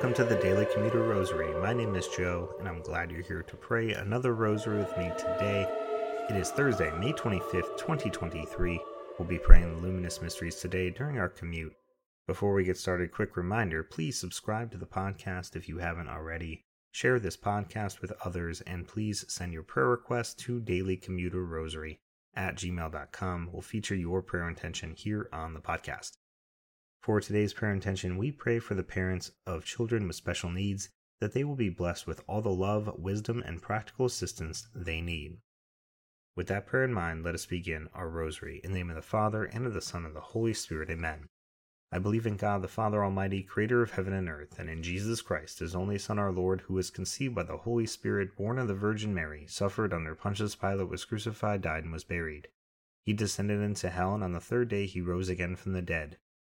Welcome to the Daily Commuter Rosary. My name is Joe, and I'm glad you're here to pray another rosary with me today. It is Thursday, May 25th, 2023. We'll be praying the luminous mysteries today during our commute. Before we get started, quick reminder please subscribe to the podcast if you haven't already. Share this podcast with others, and please send your prayer requests to dailycommuterrosary at gmail.com. We'll feature your prayer intention here on the podcast. For today's prayer intention, we pray for the parents of children with special needs that they will be blessed with all the love, wisdom, and practical assistance they need. With that prayer in mind, let us begin our rosary. In the name of the Father, and of the Son, and of the Holy Spirit. Amen. I believe in God, the Father Almighty, creator of heaven and earth, and in Jesus Christ, his only Son, our Lord, who was conceived by the Holy Spirit, born of the Virgin Mary, suffered under Pontius Pilate, was crucified, died, and was buried. He descended into hell, and on the third day he rose again from the dead.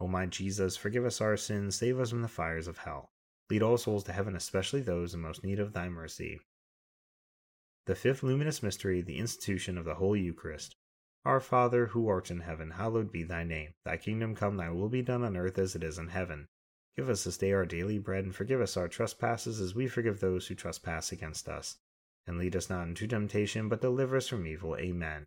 O my Jesus, forgive us our sins, save us from the fires of hell. Lead all souls to heaven, especially those in most need of thy mercy. The fifth luminous mystery, the institution of the Holy Eucharist. Our Father, who art in heaven, hallowed be thy name. Thy kingdom come, thy will be done on earth as it is in heaven. Give us this day our daily bread, and forgive us our trespasses as we forgive those who trespass against us. And lead us not into temptation, but deliver us from evil. Amen.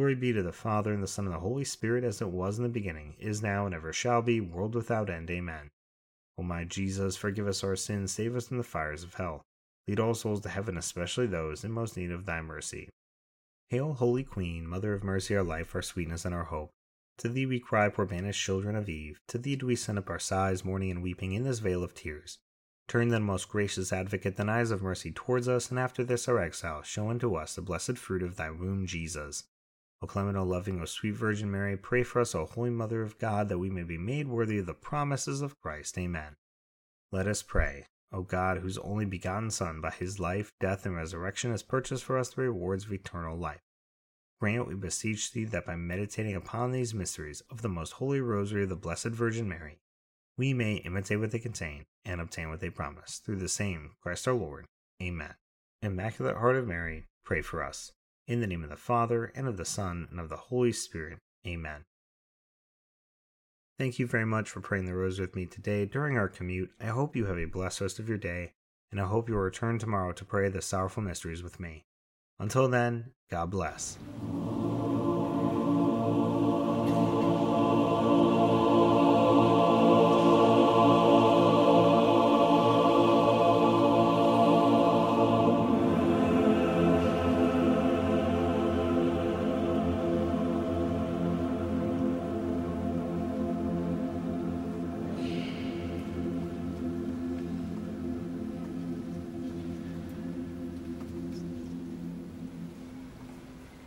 Glory be to the Father, and the Son, and the Holy Spirit, as it was in the beginning, is now, and ever shall be, world without end. Amen. O my Jesus, forgive us our sins, save us from the fires of hell. Lead all souls to heaven, especially those in most need of thy mercy. Hail, Holy Queen, Mother of mercy, our life, our sweetness, and our hope. To thee we cry, poor banished children of Eve. To thee do we send up our sighs, mourning and weeping in this vale of tears. Turn then, most gracious advocate, thine eyes of mercy towards us, and after this our exile, show unto us the blessed fruit of thy womb, Jesus. O clement, O loving, O sweet Virgin Mary, pray for us, O Holy Mother of God, that we may be made worthy of the promises of Christ. Amen. Let us pray. O God, whose only begotten Son, by his life, death, and resurrection, has purchased for us the rewards of eternal life. Grant, we beseech thee, that by meditating upon these mysteries of the most holy rosary of the Blessed Virgin Mary, we may imitate what they contain and obtain what they promise through the same Christ our Lord. Amen. Immaculate Heart of Mary, pray for us. In the name of the Father, and of the Son, and of the Holy Spirit. Amen. Thank you very much for praying the rose with me today during our commute. I hope you have a blessed rest of your day, and I hope you will return tomorrow to pray the sorrowful mysteries with me. Until then, God bless.